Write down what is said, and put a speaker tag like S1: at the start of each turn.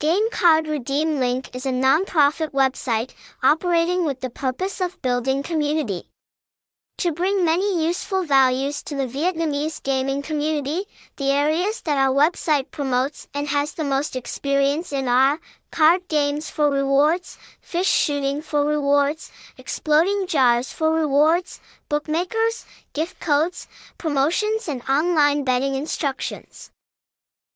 S1: Game Card Redeem Link is a nonprofit website operating with the purpose of building community. To bring many useful values to the Vietnamese gaming community, the areas that our website promotes and has the most experience in are card games for rewards, fish shooting for rewards, exploding jars for rewards, bookmakers, gift codes, promotions and online betting instructions.